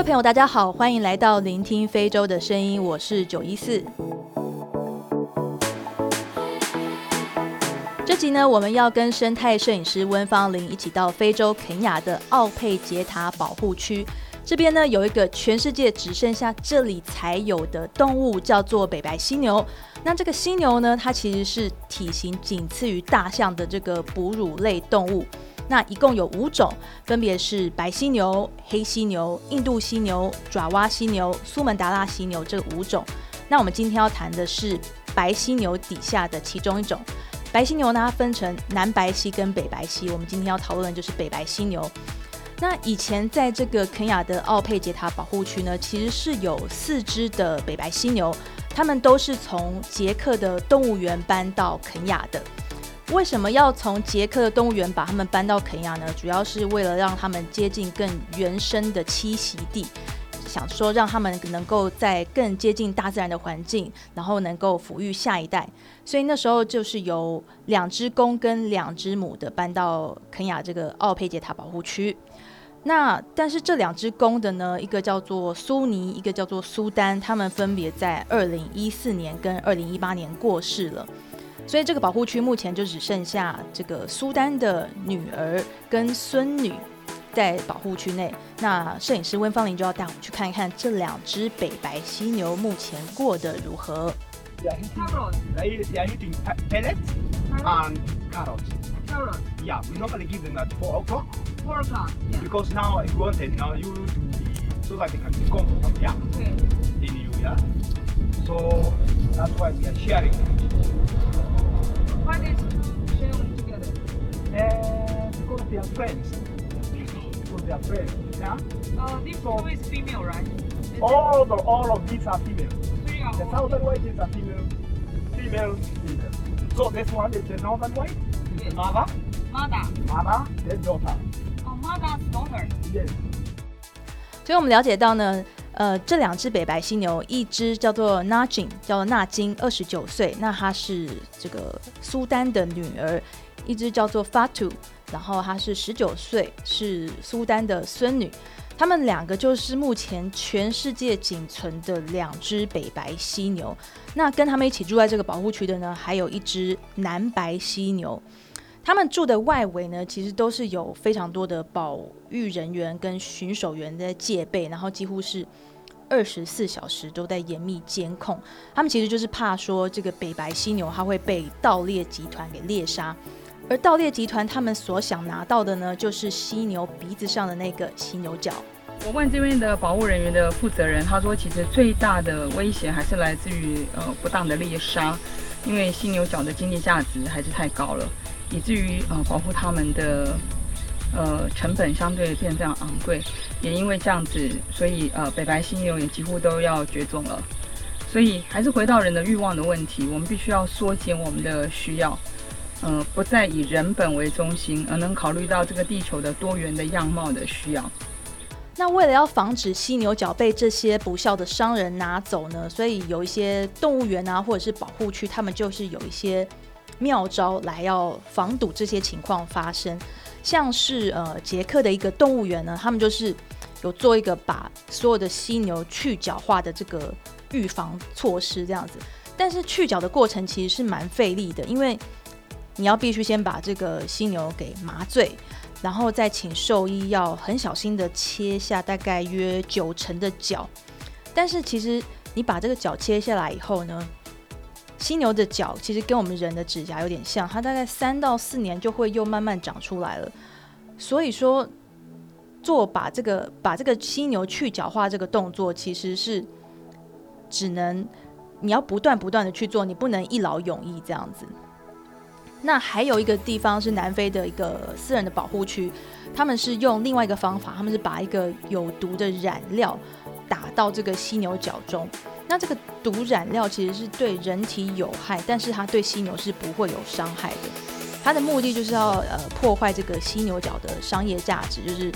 位朋友，大家好，欢迎来到聆听非洲的声音，我是九一四。这集呢，我们要跟生态摄影师温芳玲一起到非洲肯亚的奥佩杰塔保护区。这边呢，有一个全世界只剩下这里才有的动物，叫做北白犀牛。那这个犀牛呢，它其实是体型仅次于大象的这个哺乳类动物。那一共有五种，分别是白犀牛、黑犀牛、印度犀牛、爪哇犀牛、苏门答腊犀牛这五种。那我们今天要谈的是白犀牛底下的其中一种。白犀牛呢，它分成南白犀跟北白犀。我们今天要讨论的就是北白犀牛。那以前在这个肯亚的奥佩杰塔保护区呢，其实是有四只的北白犀牛，它们都是从捷克的动物园搬到肯亚的。为什么要从捷克的动物园把它们搬到肯亚呢？主要是为了让他们接近更原生的栖息地，想说让他们能够在更接近大自然的环境，然后能够抚育下一代。所以那时候就是由两只公跟两只母的搬到肯亚这个奥佩杰塔保护区。那但是这两只公的呢，一个叫做苏尼，一个叫做苏丹，他们分别在二零一四年跟二零一八年过世了。所以这个保护区目前就只剩下这个苏丹的女儿跟孙女在保护区内。那摄影师温芳玲就要带我们去看一看这两只北白犀牛目前过得如何。所以，我们了解到呢。呃，这两只北白犀牛，一只叫做纳金，叫做纳金，二十九岁，那她是这个苏丹的女儿；一只叫做 Fatu，然后她是十九岁，是苏丹的孙女。他们两个就是目前全世界仅存的两只北白犀牛。那跟他们一起住在这个保护区的呢，还有一只南白犀牛。他们住的外围呢，其实都是有非常多的保育人员跟巡守员在戒备，然后几乎是二十四小时都在严密监控。他们其实就是怕说这个北白犀牛它会被盗猎集团给猎杀，而盗猎集团他们所想拿到的呢，就是犀牛鼻子上的那个犀牛角。我问这边的保护人员的负责人，他说其实最大的威胁还是来自于呃不当的猎杀，因为犀牛角的经济价值还是太高了。以至于呃保护他们的呃成本相对变得非常昂贵，也因为这样子，所以呃北白犀牛也几乎都要绝种了。所以还是回到人的欲望的问题，我们必须要缩减我们的需要，呃不再以人本为中心，而能考虑到这个地球的多元的样貌的需要。那为了要防止犀牛角被这些不孝的商人拿走呢，所以有一些动物园啊或者是保护区，他们就是有一些。妙招来要防堵这些情况发生，像是呃捷克的一个动物园呢，他们就是有做一个把所有的犀牛去角化的这个预防措施这样子，但是去角的过程其实是蛮费力的，因为你要必须先把这个犀牛给麻醉，然后再请兽医要很小心的切下大概约九成的角，但是其实你把这个角切下来以后呢，犀牛的角其实跟我们人的指甲有点像，它大概三到四年就会又慢慢长出来了。所以说，做把这个把这个犀牛去角化这个动作，其实是只能你要不断不断的去做，你不能一劳永逸这样子。那还有一个地方是南非的一个私人的保护区，他们是用另外一个方法，他们是把一个有毒的染料打到这个犀牛角中。那这个毒染料其实是对人体有害，但是它对犀牛是不会有伤害的。它的目的就是要呃破坏这个犀牛角的商业价值，就是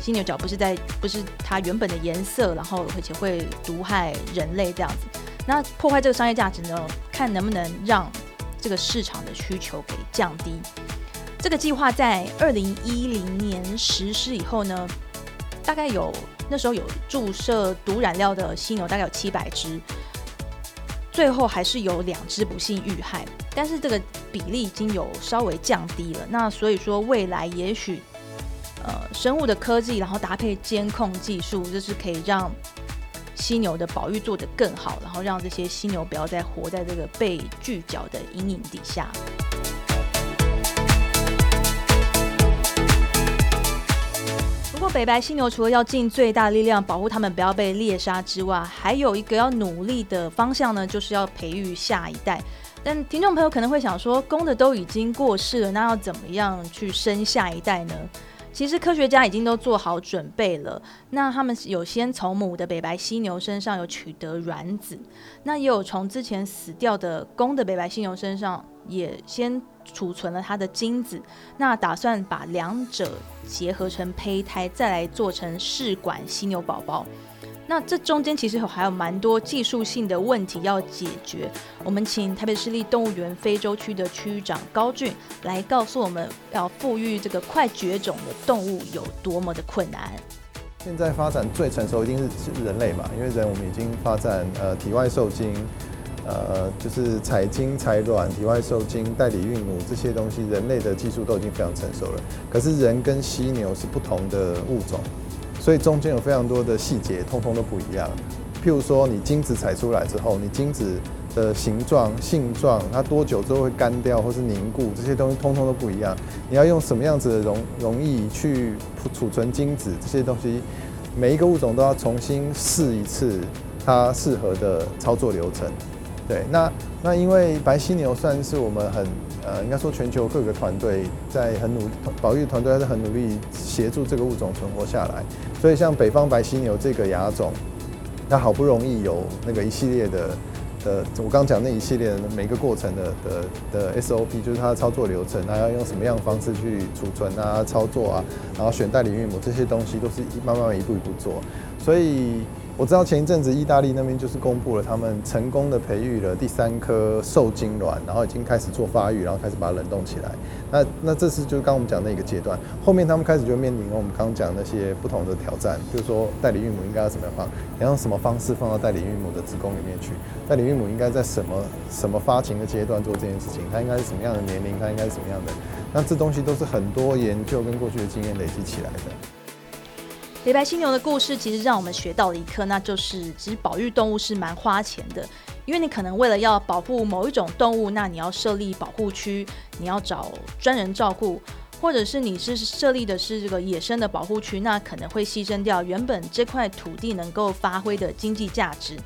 犀牛角不是在不是它原本的颜色，然后而且会毒害人类这样子。那破坏这个商业价值呢，看能不能让这个市场的需求给降低。这个计划在二零一零年实施以后呢，大概有那时候有注射毒染料的犀牛，大概有七百只，最后还是有两只不幸遇害，但是这个比例已经有稍微降低了。那所以说未来也许呃生物的科技，然后搭配监控技术，就是可以让犀牛的保育做得更好，然后让这些犀牛不要再活在这个被拒缴的阴影底下。不过，北白犀牛除了要尽最大力量保护它们不要被猎杀之外，还有一个要努力的方向呢，就是要培育下一代。但听众朋友可能会想说，公的都已经过世了，那要怎么样去生下一代呢？其实科学家已经都做好准备了。那他们有先从母的北白犀牛身上有取得卵子，那也有从之前死掉的公的北白犀牛身上也先。储存了它的精子，那打算把两者结合成胚胎，再来做成试管犀牛宝宝。那这中间其实还有蛮多技术性的问题要解决。我们请台北市立动物园非洲区的区长高俊来告诉我们，要复育这个快绝种的动物有多么的困难。现在发展最成熟一定是人类嘛，因为人我们已经发展呃体外受精。呃，就是采精采卵、体外受精、代理孕母这些东西，人类的技术都已经非常成熟了。可是人跟犀牛是不同的物种，所以中间有非常多的细节，通通都不一样。譬如说，你精子采出来之后，你精子的形状、性状，它多久之后会干掉或是凝固，这些东西通通都不一样。你要用什么样子的容容易去储存精子，这些东西每一个物种都要重新试一次它适合的操作流程。对，那那因为白犀牛算是我们很呃，应该说全球各个团队在很努力，保育团队还是很努力协助这个物种存活下来。所以像北方白犀牛这个亚种，它好不容易有那个一系列的的，我刚讲那一系列的每个过程的的的 SOP，就是它的操作流程，它要用什么样的方式去储存啊、操作啊，然后选代理孕母这些东西都是一慢慢一步一步做，所以。我知道前一阵子意大利那边就是公布了，他们成功的培育了第三颗受精卵，然后已经开始做发育，然后开始把它冷冻起来。那那这是就是刚我们讲那个阶段，后面他们开始就面临了我们刚刚讲那些不同的挑战，就是说代理孕母应该要怎么样放，你要用什么方式放到代理孕母的子宫里面去？代理孕母应该在什么什么发情的阶段做这件事情？它应该是什么样的年龄？它应该是什么样的？那这东西都是很多研究跟过去的经验累积起来的。北白犀牛的故事其实让我们学到了一课，那就是其实保育动物是蛮花钱的，因为你可能为了要保护某一种动物，那你要设立保护区，你要找专人照顾，或者是你是设立的是这个野生的保护区，那可能会牺牲掉原本这块土地能够发挥的经济价值。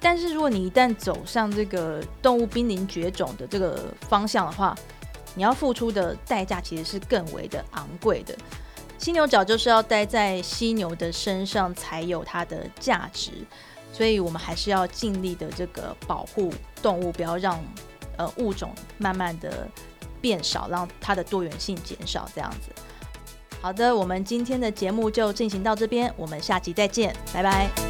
但是如果你一旦走上这个动物濒临绝种的这个方向的话，你要付出的代价其实是更为的昂贵的。犀牛角就是要待在犀牛的身上才有它的价值，所以我们还是要尽力的这个保护动物，不要让呃物种慢慢的变少，让它的多元性减少。这样子。好的，我们今天的节目就进行到这边，我们下集再见，拜拜。